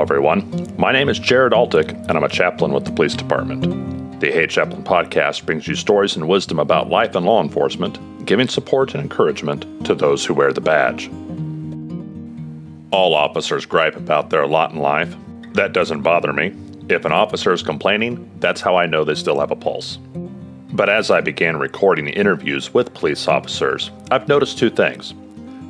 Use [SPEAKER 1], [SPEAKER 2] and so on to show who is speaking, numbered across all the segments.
[SPEAKER 1] Hello, everyone. My name is Jared Altick, and I'm a chaplain with the police department. The Hey Chaplain podcast brings you stories and wisdom about life and law enforcement, giving support and encouragement to those who wear the badge. All officers gripe about their lot in life. That doesn't bother me. If an officer is complaining, that's how I know they still have a pulse. But as I began recording interviews with police officers, I've noticed two things.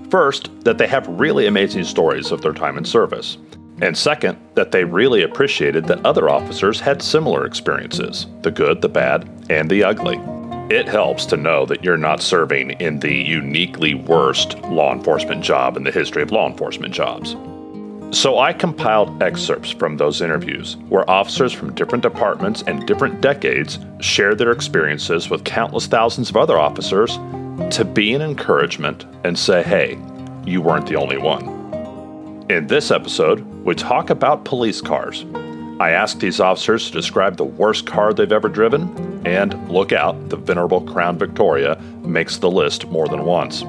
[SPEAKER 1] First, that they have really amazing stories of their time in service. And second, that they really appreciated that other officers had similar experiences the good, the bad, and the ugly. It helps to know that you're not serving in the uniquely worst law enforcement job in the history of law enforcement jobs. So I compiled excerpts from those interviews where officers from different departments and different decades shared their experiences with countless thousands of other officers to be an encouragement and say, hey, you weren't the only one. In this episode, we talk about police cars. I ask these officers to describe the worst car they've ever driven, and look out, the venerable Crown Victoria makes the list more than once.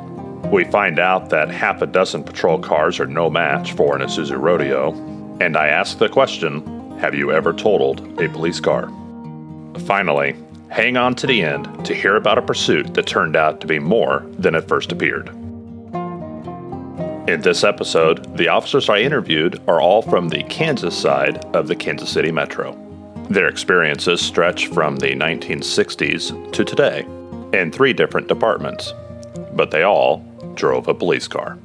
[SPEAKER 1] We find out that half a dozen patrol cars are no match for an Isuzu Rodeo, and I ask the question Have you ever totaled a police car? Finally, hang on to the end to hear about a pursuit that turned out to be more than it first appeared. In this episode, the officers I interviewed are all from the Kansas side of the Kansas City Metro. Their experiences stretch from the 1960s to today in three different departments, but they all drove a police car.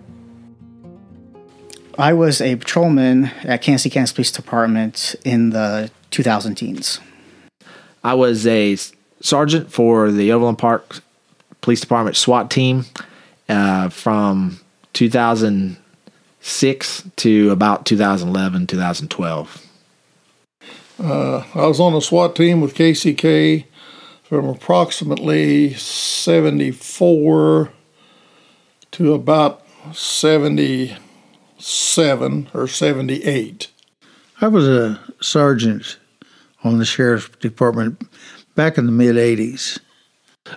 [SPEAKER 2] I was a patrolman at Kansas City, Kansas Police Department in the 2000 teens.
[SPEAKER 3] I was a sergeant for the Overland Park Police Department SWAT team uh, from 2006 to about 2011, 2012.
[SPEAKER 4] Uh, I was on a SWAT team with KCK from approximately 74 to about 77 or 78.
[SPEAKER 5] I was a sergeant on the sheriff's department back in the mid 80s.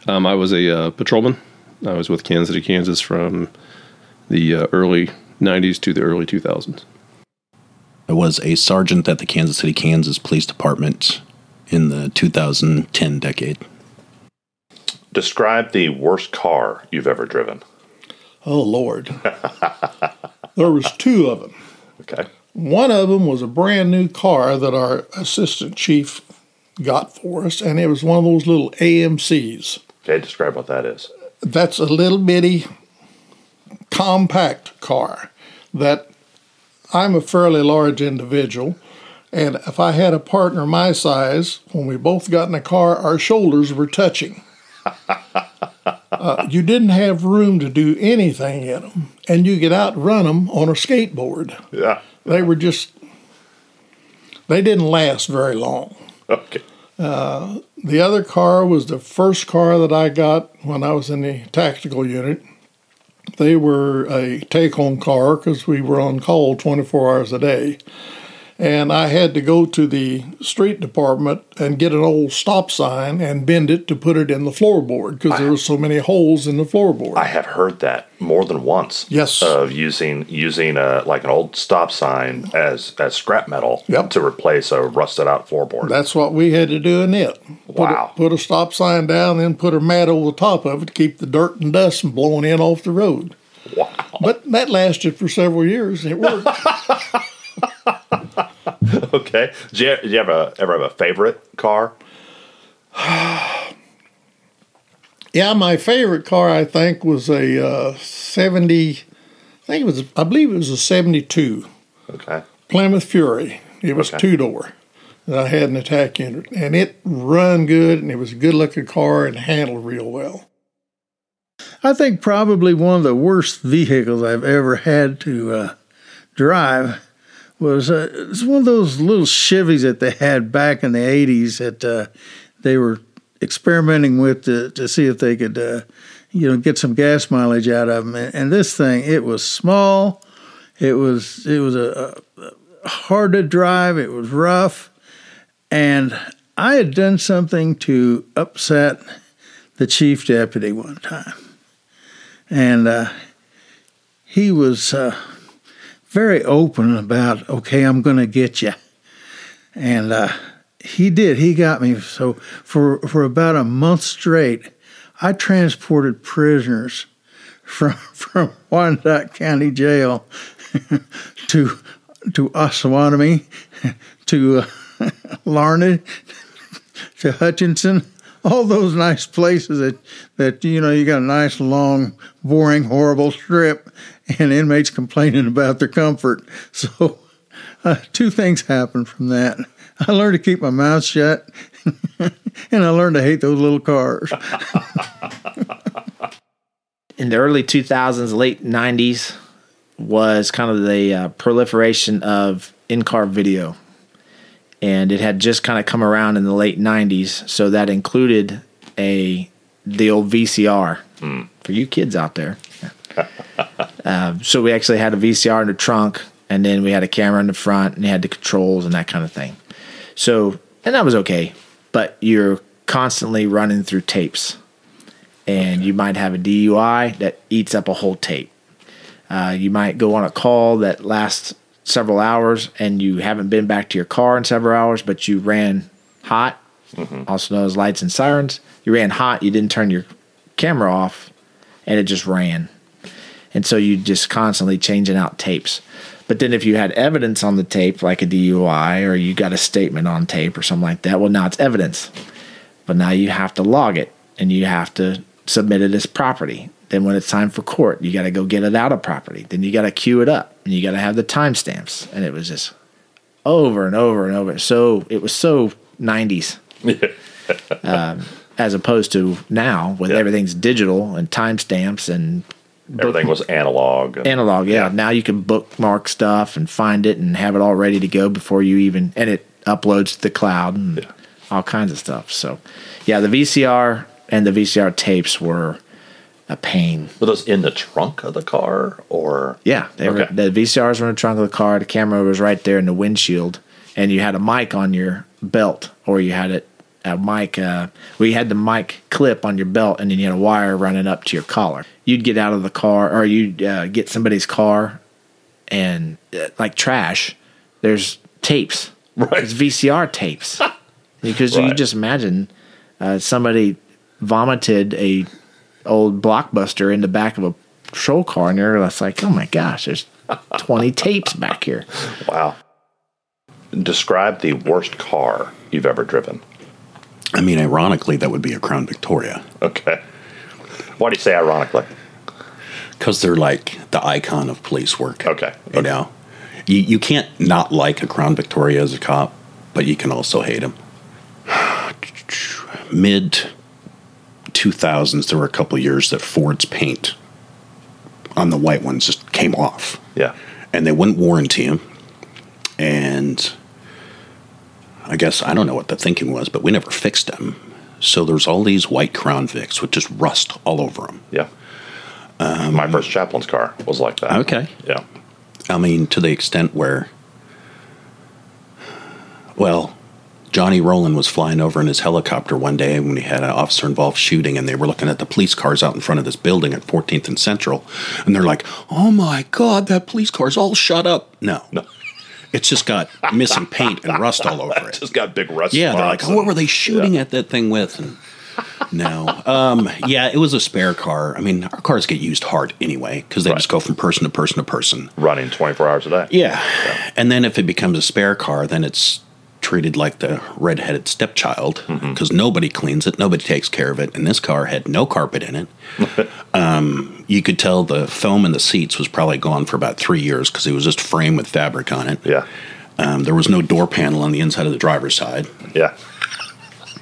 [SPEAKER 6] Um, I was a uh, patrolman. I was with Kansas City, Kansas from the uh, early 90s to the early 2000s.
[SPEAKER 7] I was a sergeant at the Kansas City, Kansas Police Department in the 2010 decade.
[SPEAKER 1] Describe the worst car you've ever driven.
[SPEAKER 4] Oh Lord, there was two of them.
[SPEAKER 1] Okay.
[SPEAKER 4] One of them was a brand new car that our assistant chief got for us, and it was one of those little AMCs.
[SPEAKER 1] Okay, describe what that is.
[SPEAKER 4] That's a little bitty compact car that I'm a fairly large individual. And if I had a partner my size, when we both got in a car, our shoulders were touching. uh, you didn't have room to do anything in them, and you could outrun them on a skateboard.
[SPEAKER 1] Yeah.
[SPEAKER 4] They were just, they didn't last very long.
[SPEAKER 1] Okay.
[SPEAKER 4] Uh, the other car was the first car that I got when I was in the tactical unit. They were a take home car because we were on call 24 hours a day. And I had to go to the street department and get an old stop sign and bend it to put it in the floorboard because there were so many holes in the floorboard.
[SPEAKER 1] I have heard that more than once.
[SPEAKER 4] Yes.
[SPEAKER 1] Of using using a like an old stop sign as as scrap metal
[SPEAKER 4] Yep.
[SPEAKER 1] to replace a rusted out floorboard.
[SPEAKER 4] That's what we had to do in it. Put
[SPEAKER 1] Wow.
[SPEAKER 4] A, put a stop sign down, then put a mat over the top of it to keep the dirt and dust from blowing in off the road.
[SPEAKER 1] wow.
[SPEAKER 4] But that lasted for several years. and It worked.
[SPEAKER 1] Okay. Did you, did you ever ever have a favorite car?
[SPEAKER 4] Yeah, my favorite car I think was a uh, seventy. I think it was. I believe it was a seventy-two
[SPEAKER 1] Okay.
[SPEAKER 4] Plymouth Fury. It was
[SPEAKER 1] Okay.
[SPEAKER 4] two door. I had an attack unit, and it run good, and it was a good-looking car and handled real well.
[SPEAKER 5] I think probably one of the worst vehicles I've ever had to uh, drive was uh, it's one of those little Chevys that they had back in the '80s that uh, they were experimenting with to, to see if they could, uh, you know, get some gas mileage out of them. And, and this thing, it was small, it was it was a, a hard to drive, it was rough, and I had done something to upset the chief deputy one time. And uh, he was uh, very open about, okay, I'm going to get you. And uh, he did. He got me. So for for about a month straight, I transported prisoners from from Wyandotte County Jail to to Osawatomie, to uh, Larned, to Hutchinson, all those nice places that that you know you got a nice long, boring, horrible strip, and inmates complaining about their comfort. So, uh, two things happened from that. I learned to keep my mouth shut, and I learned to hate those little cars.
[SPEAKER 3] in the early 2000s, late 90s was kind of the uh, proliferation of in-car video. And it had just kind of come around in the late 90s, so that included a the old VCR for you kids out there. Uh, so we actually had a VCR in the trunk, and then we had a camera in the front, and had the controls and that kind of thing. So, and that was okay, but you're constantly running through tapes and you might have a DUI that eats up a whole tape. Uh, you might go on a call that lasts several hours and you haven't been back to your car in several hours, but you ran hot, also known as lights and sirens. You ran hot, you didn't turn your camera off, and it just ran. And so you just constantly changing out tapes. But then if you had evidence on the tape, like a DUI, or you got a statement on tape or something like that, well, now it's evidence. But now you have to log it and you have to submit it as property. Then when it's time for court, you got to go get it out of property. Then you got to queue it up and you got to have the timestamps. And it was just over and over and over. So it was so 90s um, as opposed to now when
[SPEAKER 1] Yeah.
[SPEAKER 3] everything's digital and timestamps and
[SPEAKER 1] Everything was analog. and-
[SPEAKER 3] analog. Yeah. Now you can bookmark stuff and find it and have it all ready to go before you even, and it uploads to the cloud and all kinds of stuff. So, yeah, the VCR and the VCR tapes were a pain.
[SPEAKER 1] Were those in the trunk of the car or?
[SPEAKER 3] Yeah, they were, the VCRs were in the trunk of the car. The camera was right there in the windshield, and you had a mic on your belt, or you had it a mic. Uh, you had the mic clip on your belt, and then you had a wire running up to your collar. You'd get out of the car, or you'd uh, get somebody's car, and uh, like trash. There's tapes,
[SPEAKER 1] Right.
[SPEAKER 3] There's VCR tapes, because you just imagine uh, somebody vomited a old blockbuster in the back of a patrol car, and you're just like, oh my gosh, there's 20 tapes back here.
[SPEAKER 1] Wow. Describe the worst car you've ever driven.
[SPEAKER 7] I mean, ironically, that would be a Crown Victoria
[SPEAKER 1] Okay. Why do you say ironically?
[SPEAKER 7] because they're like the icon of police work.
[SPEAKER 1] Okay.
[SPEAKER 7] You know, you, you can't not like a Crown Victoria as a cop, but you can also hate him. Mid 2000s, there were a couple years that Ford's paint on the white ones just came off.
[SPEAKER 1] Yeah.
[SPEAKER 7] and they wouldn't warranty him. And I guess I don't know what the thinking was, but we never fixed them. So there's all these white Crown Vics with just rust all over them.
[SPEAKER 1] Yeah. Um, my first chaplain's car was like that.
[SPEAKER 7] Okay.
[SPEAKER 1] Yeah.
[SPEAKER 7] I mean, to the extent where, well, Johnny Rowland was flying over in his helicopter one day when he had an officer involved shooting, and they were looking at the police cars out in front of this building at 14th and Central, and they're like, "Oh my God, that police car's all shut up." No,
[SPEAKER 1] No.
[SPEAKER 7] It's just got missing paint and rust all over it.
[SPEAKER 1] Just got big rust
[SPEAKER 7] Yeah, they're like, oh, what were they shooting at that thing with? And no, um, yeah, it was a spare car. I mean, our cars get used hard anyway because they
[SPEAKER 1] Right.
[SPEAKER 7] just go from person to person to person.
[SPEAKER 1] running 24 hours a day.
[SPEAKER 7] Yeah. And then if it becomes a spare car, then it's treated like the redheaded stepchild because nobody cleans it, nobody takes care of it. And this car had no carpet in it. um, you could tell the foam in the seats was probably gone for about three years because it was just framed with fabric on it.
[SPEAKER 1] Yeah.
[SPEAKER 7] Um, there was no door panel on the inside of the driver's side.
[SPEAKER 1] Yeah.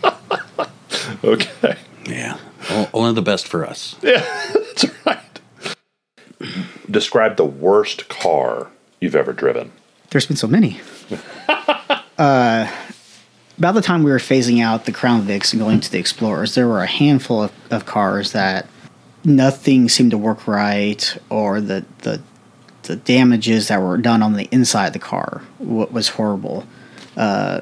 [SPEAKER 1] okay.
[SPEAKER 7] Yeah. O- Only the best for us.
[SPEAKER 1] Yeah, that's right. Describe the worst car you've ever driven.
[SPEAKER 2] There's been so many. Uh, about the time we were phasing out the Crown Vics and going to the Explorers, there were a handful of, of cars that nothing seemed to work right, or the the the damages that were done on the inside of the car wa- was horrible. Uh,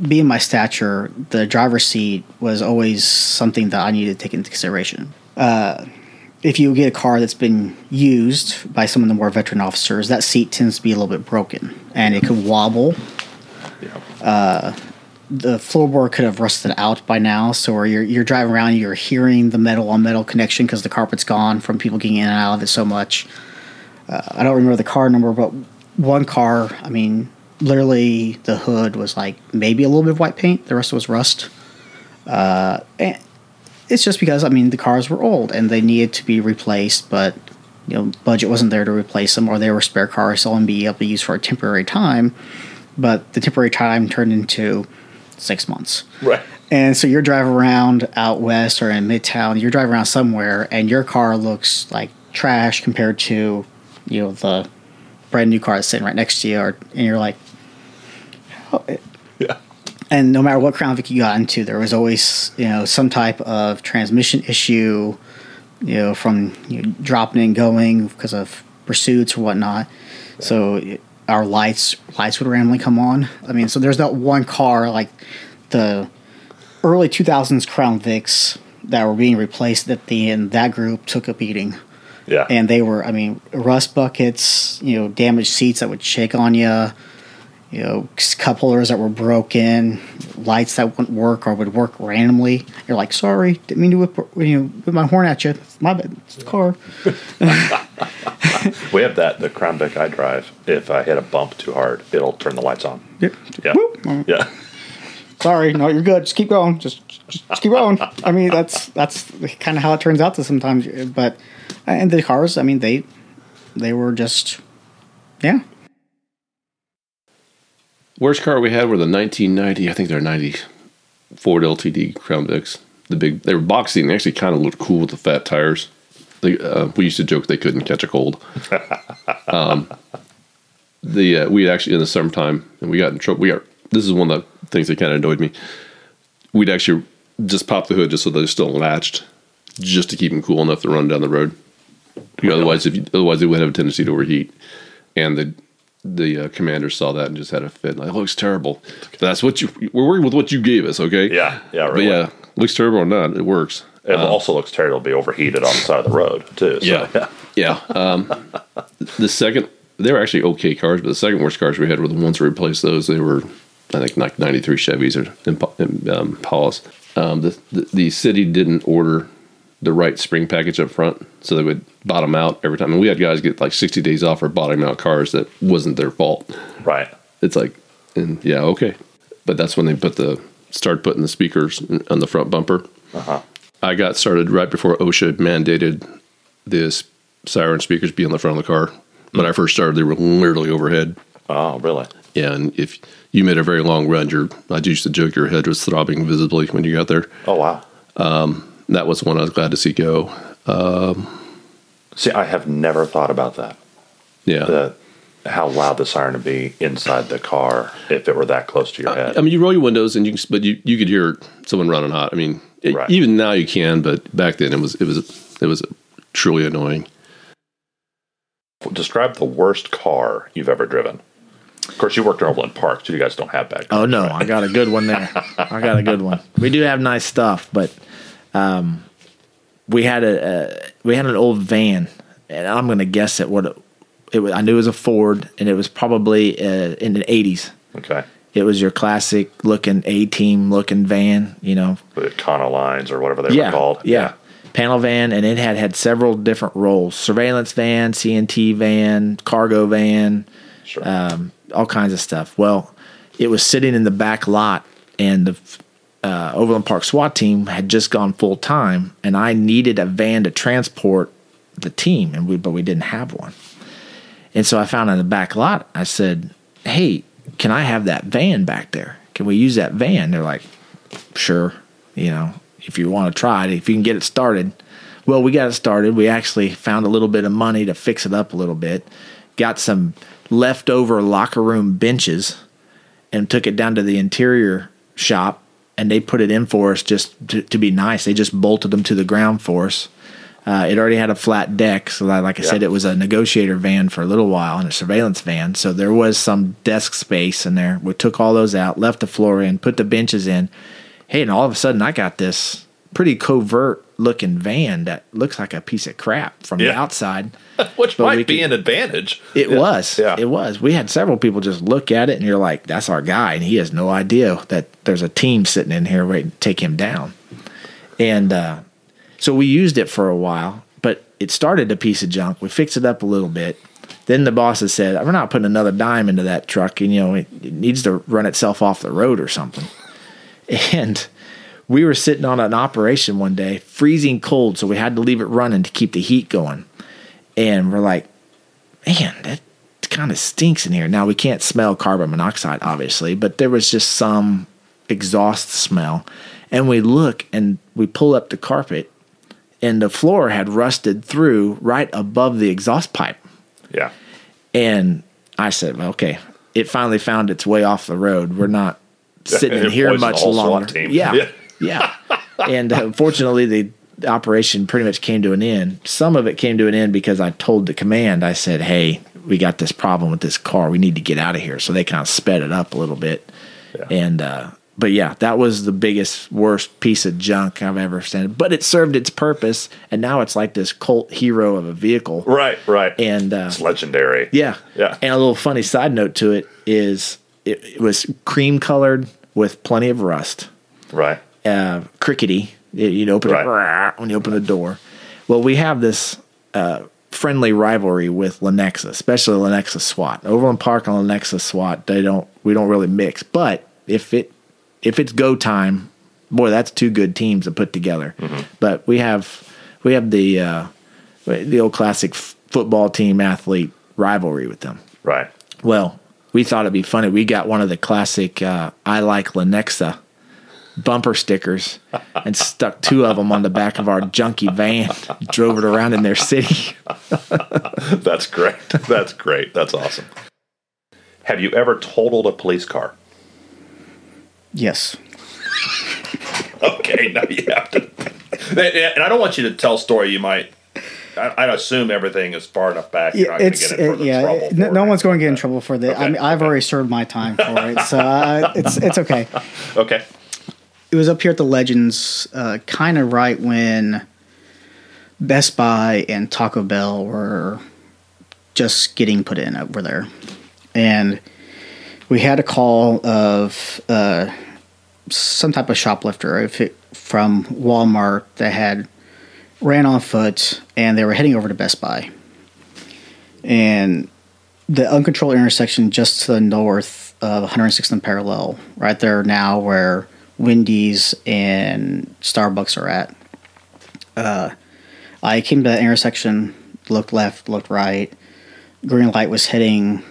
[SPEAKER 2] being my stature, the driver's seat was always something that I needed to take into consideration. Uh, if you get a car that's been used by some of the more veteran officers, that seat tends to be a little bit broken and it could wobble.
[SPEAKER 1] Yeah.
[SPEAKER 2] The floorboard could have rusted out by now, so you're you're driving around, you're hearing the metal on metal connection because the carpet's gone from people getting in and out of it so much. Uh, I don't remember the car number, but one car, I mean, literally the hood was like maybe a little bit of white paint. The rest was rust. Uh, and it's just because I mean the cars were old and they needed to be replaced, but you know budget wasn't there to replace them, or they were spare cars so only be able to use for a temporary time. But the temporary time turned into six months.
[SPEAKER 1] Right.
[SPEAKER 2] And so you're driving around out west or in Midtown, you're driving around somewhere, and your car looks like trash compared to, you know, the brand new car that's sitting right next to you, or, and you're like, oh,
[SPEAKER 1] Yeah.
[SPEAKER 2] and no matter what Crown Vic you got into, there was always you know some type of transmission issue, you know, from you know, dropping and going because of pursuits or whatnot. So our lights lights would randomly come on. I mean, so there's that one car like the early 2000s Crown Vics that were being replaced at the end. That group took a beating
[SPEAKER 1] Yeah.
[SPEAKER 2] and they were i mean rust buckets you know damaged seats that would shake on you you know cup holders that were broken lights that wouldn't work or would work randomly you're like sorry didn't mean to whip, you know, whip my horn at you it's my bad it's the car
[SPEAKER 1] We have that, the Crown Vic I drive. If I hit a bump too hard, it'll turn the lights on.
[SPEAKER 2] Yep.
[SPEAKER 1] Yeah.
[SPEAKER 2] Whoop.
[SPEAKER 1] Yeah.
[SPEAKER 2] sorry no you're good just keep going just just, just keep going i mean that's that's kind of how it turns out to sometimes but and the cars i mean they they were just yeah
[SPEAKER 6] Worst car we had were the 1990, I think they're 90 Ford LTD Crown Vics. The big, they were boxy. and They actually kind of looked cool with the fat tires. They, uh, we used to joke they couldn't catch a cold. um, the uh, we actually in the summertime, and we got in trouble. We got this is one of the things that kind of annoyed me. We'd actually just pop the hood just so they're still latched, just to keep them cool enough to run down the road. You know, otherwise, if you, otherwise they would have a tendency to overheat. And the the uh, commander saw that and just had a fit. Like, it looks terrible. That's what you. We're working with what you gave us, okay?
[SPEAKER 1] Yeah. Yeah.
[SPEAKER 6] But yeah, looks terrible or not, it works.
[SPEAKER 1] It also looks terrible to be overheated on the side of the road too. So,
[SPEAKER 6] Yeah. Yeah. Um, the second, they were actually okay cars, but the second worst cars we had were the ones that replaced those. They were, I think, like 93 Chevys or Impa- um, Impalas. Um, the, the, the city didn't order the right spring package up front, so they would bottom out every time. And we had guys get like 60 days off for bottoming out cars that wasn't their fault.
[SPEAKER 1] Right.
[SPEAKER 6] It's like, and yeah, okay. But that's when they put the, started putting the speakers on the front bumper.
[SPEAKER 1] Uh-huh.
[SPEAKER 6] I got started right before OSHA mandated this siren speakers be on the front of the car. When I first started, they were literally overhead.
[SPEAKER 1] Oh, really?
[SPEAKER 6] Yeah, and if you made a very long run, your I used to joke your head was throbbing visibly when you got there.
[SPEAKER 1] Oh, wow.
[SPEAKER 6] Um, that was one I was glad to see go.
[SPEAKER 1] Um, see, I have never thought about that.
[SPEAKER 6] Yeah,
[SPEAKER 1] The how loud the siren would be inside the car if it were that close to your head.
[SPEAKER 6] I mean, you roll your windows and you, can, but you you could hear someone running hot. I mean,
[SPEAKER 1] Right.
[SPEAKER 6] even now you can, but back then it was it was it was truly annoying.
[SPEAKER 1] Describe the worst car you've ever driven. Of course, you worked in Overland Park, so you guys don't have bad cars.
[SPEAKER 3] Oh no, I got a good one there. I got a good one. We do have nice stuff, but um, we had a, a we had an old van, and I'm going to guess at what it, it was. I knew it was a Ford, and it was probably uh, in the '80s.
[SPEAKER 1] Okay.
[SPEAKER 3] It was your classic looking A team looking van, you know.
[SPEAKER 1] The lines or whatever they
[SPEAKER 3] yeah,
[SPEAKER 1] were called.
[SPEAKER 3] Yeah. Panel van, and it had had several different roles: surveillance van, CNT van, cargo van
[SPEAKER 1] Sure.
[SPEAKER 3] um, all kinds of stuff. Well, it was sitting in the back lot, and the uh, Overland Park SWAT team had just gone full time, and I needed a van to transport the team, and we but we didn't have one. And so I found in the back lot. I said, "Hey, can I have that van back there? Can we use that van?" They're like, "Sure, you know, if you want to try it, if you can get it started." Well, we got it started. We actually found a little bit of money to fix it up a little bit. Got some leftover locker room benches and took it down to the interior shop and they put it in for us just to, to be nice. They just bolted them to the ground for us. Uh, it already had a flat deck, so that, like I said, it was a negotiator van for a little while and a surveillance van. So there was some desk space in there. We took all those out, left the floor in, put the benches in. Hey, and all of a sudden, I got this pretty covert looking van that looks like a piece of crap from the outside.
[SPEAKER 1] Which
[SPEAKER 3] But
[SPEAKER 1] might be
[SPEAKER 3] could-
[SPEAKER 1] an advantage.
[SPEAKER 3] It
[SPEAKER 1] Yeah.
[SPEAKER 3] was.
[SPEAKER 1] Yeah.
[SPEAKER 3] It was. We had several people just look at it and you're like, that's our guy. And he has no idea that there's a team sitting in here waiting to take him down. And uh, so we used it for a while, but it started a piece of junk. We fixed it up a little bit. Then the bosses said, we're not putting another dime into that truck. And, you know, it, it needs to run itself off the road or something. And we were sitting on an operation one day, freezing cold. So we had to leave it running to keep the heat going. And we're like, man, that kind of stinks in here. Now we can't smell carbon monoxide, obviously, but there was just some exhaust smell. And we look and we pull up the carpet, and the floor had rusted through right above the exhaust pipe.
[SPEAKER 1] Yeah.
[SPEAKER 3] And I said, well, okay, it finally found its way off the road. We're not sitting in here much
[SPEAKER 1] the whole SWAT
[SPEAKER 3] longer. Yeah.
[SPEAKER 1] Yeah.
[SPEAKER 3] Yeah. and uh, fortunately, the the operation pretty much came to an end. Some of it came to an end because I told the command, I said, hey, we got this problem with this car. We need to get out of here. So they kind of sped it up a little bit. And, uh, but yeah, that was the biggest, worst piece of junk I've ever seen. But it served its purpose, and now it's like this cult hero of a vehicle.
[SPEAKER 1] Right. Right.
[SPEAKER 3] And uh,
[SPEAKER 1] it's legendary.
[SPEAKER 3] yeah.
[SPEAKER 1] Yeah.
[SPEAKER 3] And a little funny side note to it is it, it was cream colored with plenty of rust,
[SPEAKER 1] Right.
[SPEAKER 3] uh, crickety. You- You'd open it when you open the door. Well, we have this uh, friendly rivalry with Lenexa, especially Lenexa SWAT. Overland Park and Lenexa SWAT, they don't we don't really mix. But if it if it's go time, boy, that's two good teams to put together. But we have we have the uh, the old classic f- football team athlete rivalry with them.
[SPEAKER 1] Right.
[SPEAKER 3] Well, we thought it'd be funny. We got one of the classic uh, "I like Lenexa" bumper stickers and stuck two of them on the back of our junky van. Drove it around in their city.
[SPEAKER 1] That's great. That's great. That's awesome. Have you ever totaled a police car?
[SPEAKER 2] Yes.
[SPEAKER 1] Okay, now you have to. And I don't want you to tell a story you might. I, I assume everything is far enough back.
[SPEAKER 2] Yeah, it's
[SPEAKER 1] get in
[SPEAKER 2] uh, yeah. no, no one's going to get in trouble for that. I mean, I've already served my time for it, so uh, it's it's okay.
[SPEAKER 1] Okay.
[SPEAKER 2] It was up here at the Legends, uh, kind of right when Best Buy and Taco Bell were just getting put in over there, and we had a call of uh, some type of shoplifter if it, from Walmart that had ran on foot and they were heading over to Best Buy, and the uncontrolled intersection just to the north of 106th and Parallel, right there now where Wendy's and Starbucks are at. Uh, I came to that intersection, looked left, looked right. Green light was hitting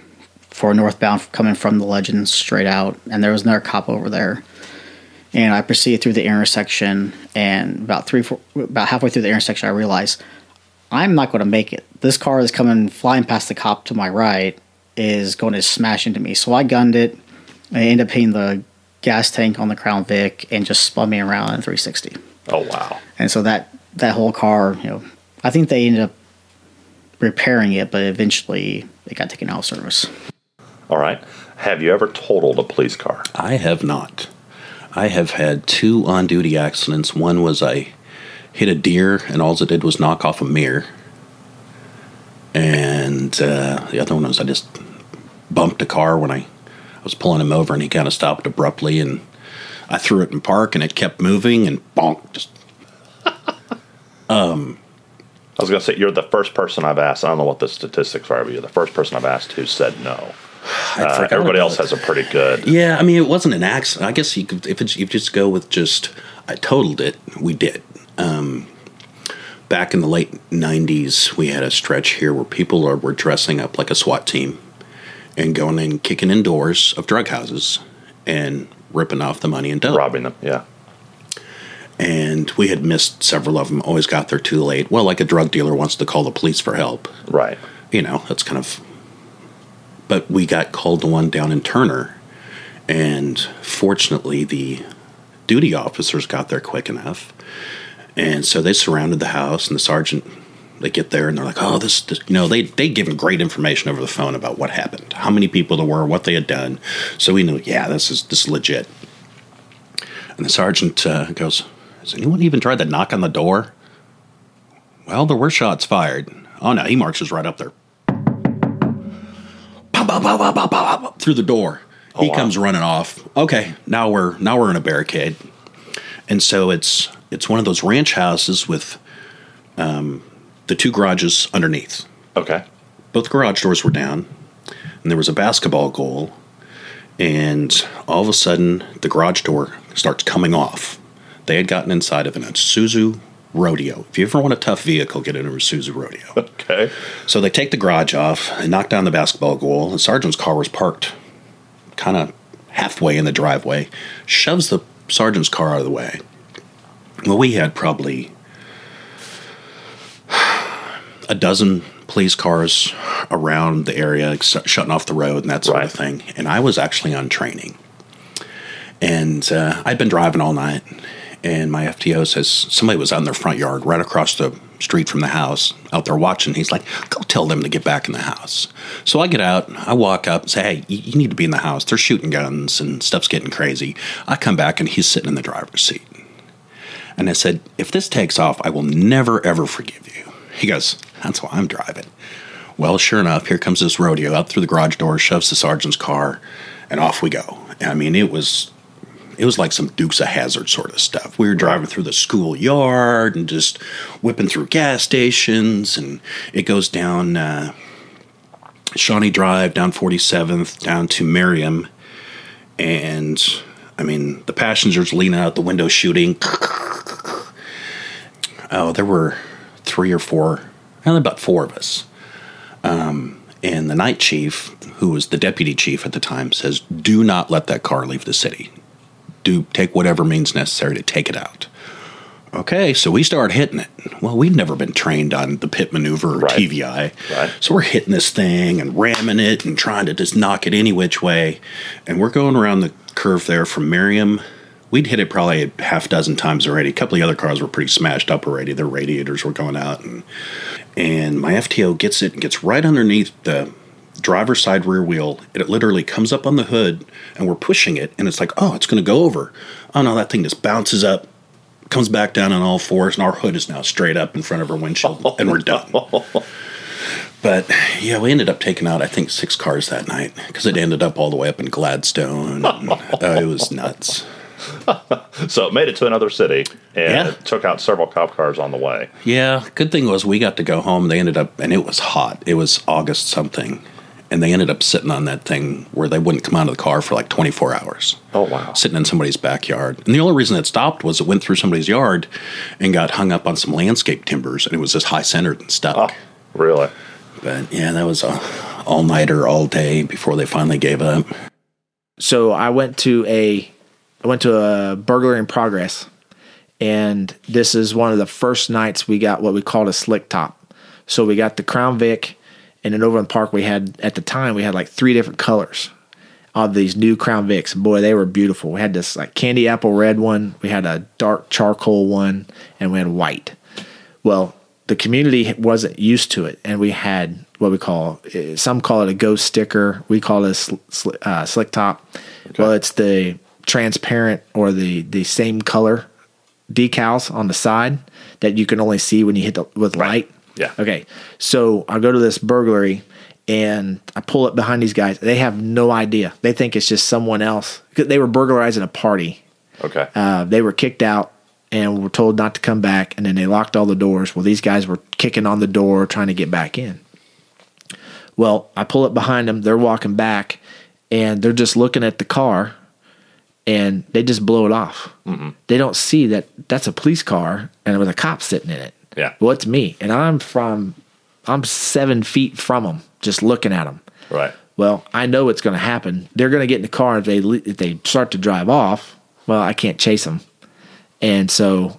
[SPEAKER 2] for northbound coming from the Legends straight out, and there was another cop over there. And I proceeded through the intersection, and about three, four, about halfway through the intersection, I realized I'm not going to make it. This car is coming flying past the cop to my right is going to smash into me. So I gunned it. I ended up hitting the gas tank on the Crown Vic and just spun me around in 360.
[SPEAKER 1] Oh wow.
[SPEAKER 2] And so that that whole car, you know, I think they ended up repairing it, but eventually it got taken out of service.
[SPEAKER 1] All right. Have you ever totaled a police car?
[SPEAKER 7] I have not. I have had two on duty accidents. One was I hit a deer, and all it did was knock off a mirror. And uh, the other one was I just bumped a car when I, I was pulling him over, and he kind of stopped abruptly, and I threw it in park, and it kept moving, and bonk, just
[SPEAKER 1] I was going to say you're the first person I've asked. I don't know what the statistics are, but you're the first person I've asked who said no. Uh, everybody else
[SPEAKER 7] it.
[SPEAKER 1] has a pretty good.
[SPEAKER 7] Yeah, I mean, it wasn't an accident. I guess you could, if it's, you just go with just, I totaled it. We did. Um, back in the late '90s, we had a stretch here where people are, were dressing up like a SWAT team and going and kicking in doors of drug houses and ripping off the money and dough.
[SPEAKER 1] Robbing them, yeah.
[SPEAKER 7] And we had missed several of them. Always got there too late. Well, like a drug dealer wants to call the police for help
[SPEAKER 1] Right.
[SPEAKER 7] you know, that's kind of. But we got called to one down in Turner, and fortunately, the duty officers got there quick enough, and so they surrounded the house, and the sergeant. They get there and they're like, "Oh, this, this," you know." They they given great information over the phone about what happened, how many people there were, what they had done. So we knew, yeah, this is this is legit. And the sergeant uh, goes, Has anyone even tried to knock on the door? Well, there were shots fired. Oh no, he marches right up there. Pow, pow, pow, pow, pow, pow, pow, through the door. he
[SPEAKER 1] wow.
[SPEAKER 7] comes running off. Okay, now we're now we're in a barricade. And so it's it's one of those ranch houses with um, the two garages underneath.
[SPEAKER 1] Okay.
[SPEAKER 7] Both garage doors were down, and there was a basketball goal. And all of a sudden, the garage door starts coming off. They had gotten inside of an Isuzu Rodeo. If you ever want a tough vehicle, get into a Isuzu Rodeo.
[SPEAKER 1] Okay.
[SPEAKER 7] So they take the garage off and knock down the basketball goal. The sergeant's car was parked kind of halfway in the driveway, shoves the sergeant's car out of the way. Well, we had probably a dozen police cars around the area, shutting off the road and that sort of thing. And I was actually on training. And uh, I'd been driving all night, and my FTO says somebody was out in their front yard right across the street from the house out there watching. He's like, go tell them to get back in the house. So I get out, I walk up and say, hey, you, need to be in the house. They're shooting guns and stuff's getting crazy. I come back, and he's sitting in the driver's seat. And I said, if this takes off, I will never, ever forgive you. He goes, that's why I'm driving. Well, sure enough, here comes this rodeo out through the garage door, shoves the sergeant's car, and off we go. I mean, it was it was like some Dukes of Hazzard sort of stuff. We were driving through the schoolyard and just whipping through gas stations, and it goes down uh, Shawnee Drive, down 47th, down to Merriam, and I mean, the passengers leaning out the window shooting. Oh, there were three or four, and about four of us. Um, and the night chief, who was the deputy chief at the time, says, "Do not let that car leave the city. Do take whatever means necessary to take it out." Okay, so we start hitting it. Well, we'd never been trained on the pit maneuver or
[SPEAKER 1] Right.
[SPEAKER 7] TVI.
[SPEAKER 1] Right.
[SPEAKER 7] So we're hitting this thing and ramming it and trying to just knock it any which way. And we're going around the curve there from Merriam. We'd hit it probably a half dozen times already. A couple of the other cars were pretty smashed up already. Their radiators were going out. And, and my FTO gets it and gets right underneath the driver's side rear wheel. And it literally comes up on the hood and we're pushing it. And it's like, oh, it's going to go over. Oh, no, that thing just bounces up, comes back down on all fours. And our hood is now straight up in front of our windshield. and we're done. But yeah, we ended up taking out I think six cars that night because it ended up all the way up in Gladstone. And, uh, it was nuts.
[SPEAKER 1] So it made it to another city and
[SPEAKER 7] Yeah.
[SPEAKER 1] took out several cop cars on the way.
[SPEAKER 7] Yeah, good thing was we got to go home. They ended up, and it was hot. It was August something, and they ended up sitting on that thing where they wouldn't come out of the car for like 24 hours.
[SPEAKER 1] Oh, wow.
[SPEAKER 7] Sitting in somebody's backyard. And the only reason it stopped was it went through somebody's yard and got hung up on some landscape timbers, and it was just high centered and stuck.
[SPEAKER 1] Oh, really?
[SPEAKER 7] But yeah, that was a all nighter all day before they finally gave up.
[SPEAKER 3] So I went to a I went to a burglary in progress, and this is one of the first nights we got what we called a slick top. So we got the Crown Vic, and then over in the park we had at the time we had like three different colors of these new Crown Vics. Boy, they were beautiful. We had this like candy apple red one, we had a dark charcoal one, and we had white. Well, the community wasn't used to it, and we had what we call eh, some call it a ghost sticker. We call it a sl- sl- uh, slick top. Well, it's the transparent or the the same color decals on the side that you can only see when you hit the with light.
[SPEAKER 1] Yeah.
[SPEAKER 3] Okay. So I go to this burglary and I pull up behind these guys. They have no idea. They think it's just someone else. They were burglarizing a party.
[SPEAKER 1] Okay.
[SPEAKER 3] Uh, they were kicked out and were told not to come back, and then they locked all the doors. Well, these guys were kicking on the door trying to get back in. Well, I pull up behind them. They're walking back, and they're just looking at the car, and they just blow it off. They don't see that that's a police car and with a cop sitting in it.
[SPEAKER 1] Yeah.
[SPEAKER 3] Well, it's me, and I'm from, I'm seven feet from them, just looking at them.
[SPEAKER 1] right.
[SPEAKER 3] Well, I know what's going to happen. They're going to get in the car if they if they start to drive off. Well, I can't chase them, and so,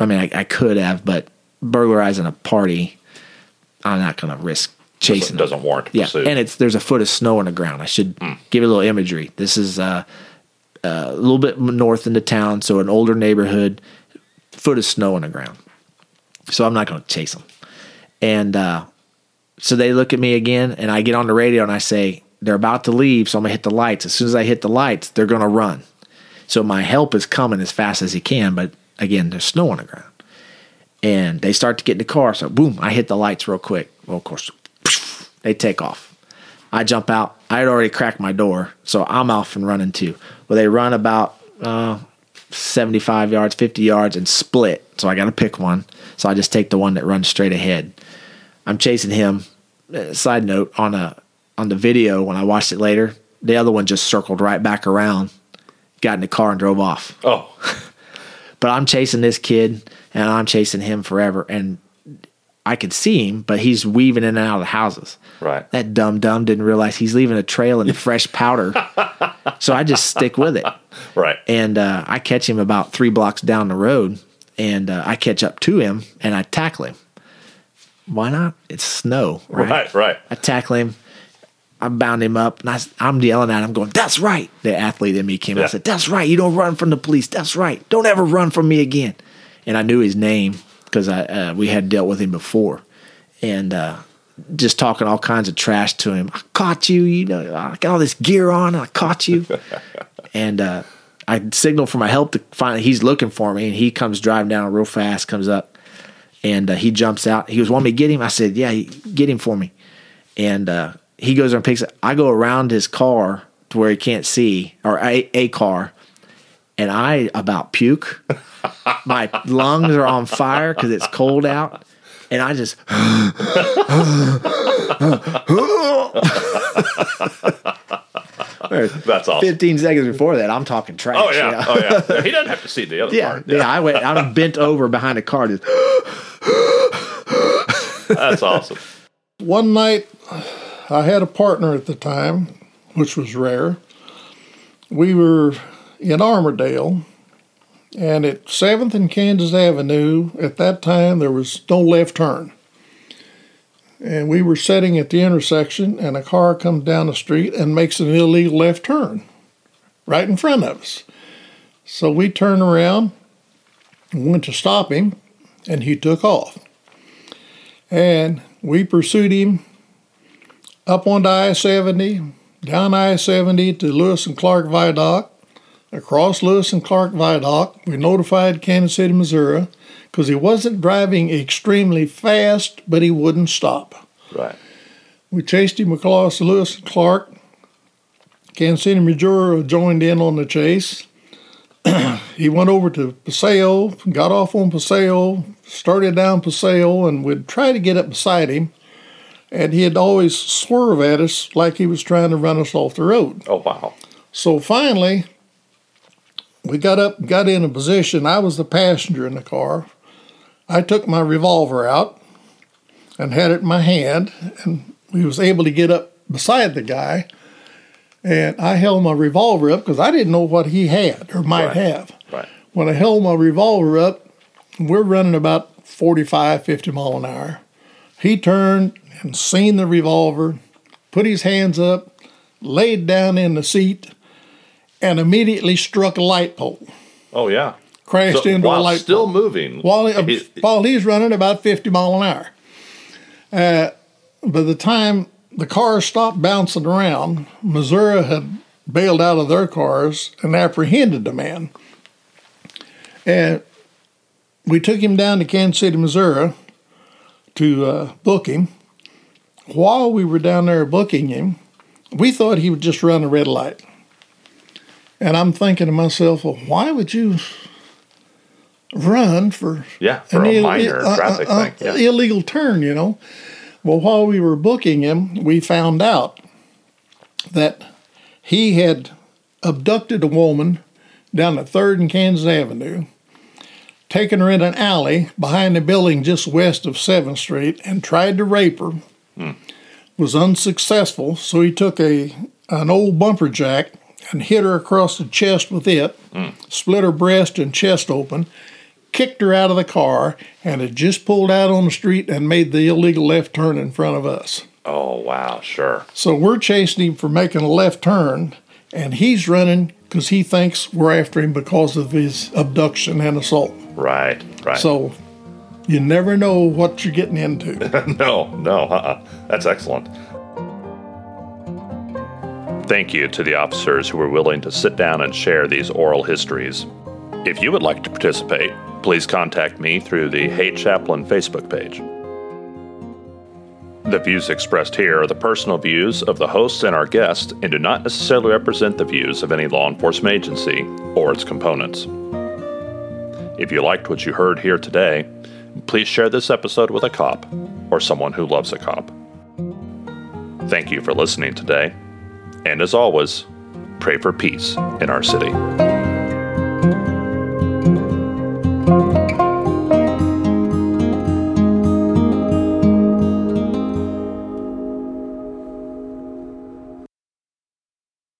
[SPEAKER 3] I mean, I, I could have, but burglarizing a party, I'm not going to risk chasing. them.
[SPEAKER 1] doesn't warrant
[SPEAKER 3] Yeah,
[SPEAKER 1] pursuit.
[SPEAKER 3] and it's there's a foot of snow on the ground. I should give you a little imagery. This is uh, uh, a little bit north into town, so an older neighborhood, foot of snow on the ground. So I'm not going to chase them, and uh, so they look at me again, and I get on the radio and I say, They're about to leave, so I'm gonna hit the lights. As soon as I hit the lights, they're gonna run. So my help is coming as fast as he can, but again, there's snow on the ground. And they start to get in the car. So, boom, I hit the lights real quick. Well, of course, they take off. I jump out. I had already cracked my door. So I'm off and running too. Well, they run about uh, 75 yards, 50 yards, and split. So I got to pick one. So I just take the one that runs straight ahead. I'm chasing him. Uh, Side note on a on the video when I watched it later, the other one just circled right back around, got in the car and drove off.
[SPEAKER 1] Oh,
[SPEAKER 3] But I'm chasing this kid and I'm chasing him forever. And I could see him, but he's weaving in and out of the houses.
[SPEAKER 1] Right.
[SPEAKER 3] That dumb dumb didn't realize he's leaving a trail in the fresh powder. so I just stick with it.
[SPEAKER 1] Right.
[SPEAKER 3] And uh, I catch him about three blocks down the road, and uh, I catch up to him and I tackle him. Why not? It's snow, right?
[SPEAKER 1] Right. Right.
[SPEAKER 3] I tackle him. I bound him up, and I, am yelling at him, going, "That's right!" The athlete in me came.
[SPEAKER 1] Yeah.
[SPEAKER 3] I said, "That's right! You don't run from the police. That's right! Don't ever run from me again." And I knew his name because I uh, we had dealt with him before, and uh, just talking all kinds of trash to him. I caught you. You know, I got all this gear on. And I caught you, and uh, I signal for my help to find. He's looking for me, and he comes driving down real fast. Comes up, and uh, he jumps out. He was wanting me to get him. I said, "Yeah, get him for me." and uh, he goes and picks it. I go around his car to where he can't see, or a, a car, and I about puke. My lungs are on fire because it's cold out, and I just
[SPEAKER 1] That's awesome.
[SPEAKER 3] 15 seconds before that, I'm talking trash.
[SPEAKER 1] Oh yeah.
[SPEAKER 3] you know?
[SPEAKER 1] Oh yeah. Yeah, He doesn't have to see the other
[SPEAKER 3] yeah,
[SPEAKER 1] part.
[SPEAKER 3] yeah. yeah I went, I'm bent over behind a car. Just,
[SPEAKER 1] That's awesome.
[SPEAKER 4] One night, I had a partner at the time, which was rare. We were in Armourdale, and at 7th and Kansas Avenue, at that time, there was no left turn. And we were sitting at the intersection, and a car comes down the street and makes an illegal left turn right in front of us. So we turned around and went to stop him, and he took off. And we pursued him up onto I 70, down I 70 to Lewis and Clark Viaduct, across Lewis and Clark Viaduct. We notified Kansas City, Missouri, because he wasn't driving extremely fast, but he wouldn't stop.
[SPEAKER 1] Right.
[SPEAKER 4] We chased him across Lewis and Clark. Kansas City, Missouri joined in on the chase. he went over to Paseo, got off on Paseo, started down Paseo, and we'd try to get up beside him. And he'd always swerve at us like he was trying to run us off the road.
[SPEAKER 1] Oh wow.
[SPEAKER 4] So finally, we got up, got in a position. I was the passenger in the car. I took my revolver out and had it in my hand, and we was able to get up beside the guy. And I held my revolver up because I didn't know what he had or might
[SPEAKER 1] Right.
[SPEAKER 4] have.
[SPEAKER 1] Right.
[SPEAKER 4] When I held my revolver up, we're running about 45, 50 mile an hour. He turned and seen the revolver, put his hands up, laid down in the seat, and immediately struck a light pole.
[SPEAKER 1] Oh yeah.
[SPEAKER 4] Crashed
[SPEAKER 1] So,
[SPEAKER 4] into a light
[SPEAKER 1] still
[SPEAKER 4] pole.
[SPEAKER 1] moving.
[SPEAKER 4] While, he, while he's running about 50 mile an hour. Uh, by the time the cars stopped bouncing around, Missouri had bailed out of their cars and apprehended the man. And we took him down to Kansas City, Missouri to uh, book him. While we were down there booking him, we thought he would just run a red light. And I'm thinking to myself, well, why would you run for
[SPEAKER 1] yeah, for a
[SPEAKER 4] Ill-
[SPEAKER 1] minor
[SPEAKER 4] uh,
[SPEAKER 1] traffic
[SPEAKER 4] uh,
[SPEAKER 1] thing.
[SPEAKER 4] uh,
[SPEAKER 1] Yeah.
[SPEAKER 4] illegal turn, you know. Well, while we were booking him, we found out that he had abducted a woman down at 3rd and Kansas Avenue, taken her in an alley behind a building just west of 7th Street, and tried to rape her. Was unsuccessful, so he took a an old bumper jack and hit her across the chest with it, split her breast and chest open, kicked her out of the car, and had just pulled out on the street and made the illegal left turn in front of us.
[SPEAKER 1] Oh wow, sure.
[SPEAKER 4] So we're chasing him for making a left turn, and he's running because he thinks we're after him because of his abduction and assault.
[SPEAKER 1] Right, right.
[SPEAKER 4] So you never know what you're getting into.
[SPEAKER 1] no, no, uh-uh. That's excellent. Thank you to the officers who were willing to sit down and share these oral histories. If you would like to participate, please contact me through the Hey Chaplain Facebook page. The views expressed here are the personal views of the hosts and our guests and do not necessarily represent the views of any law enforcement agency or its components. If you liked what you heard here today, please share this episode with a cop or someone who loves a cop. Thank you for listening today, and as always, pray for peace in our city.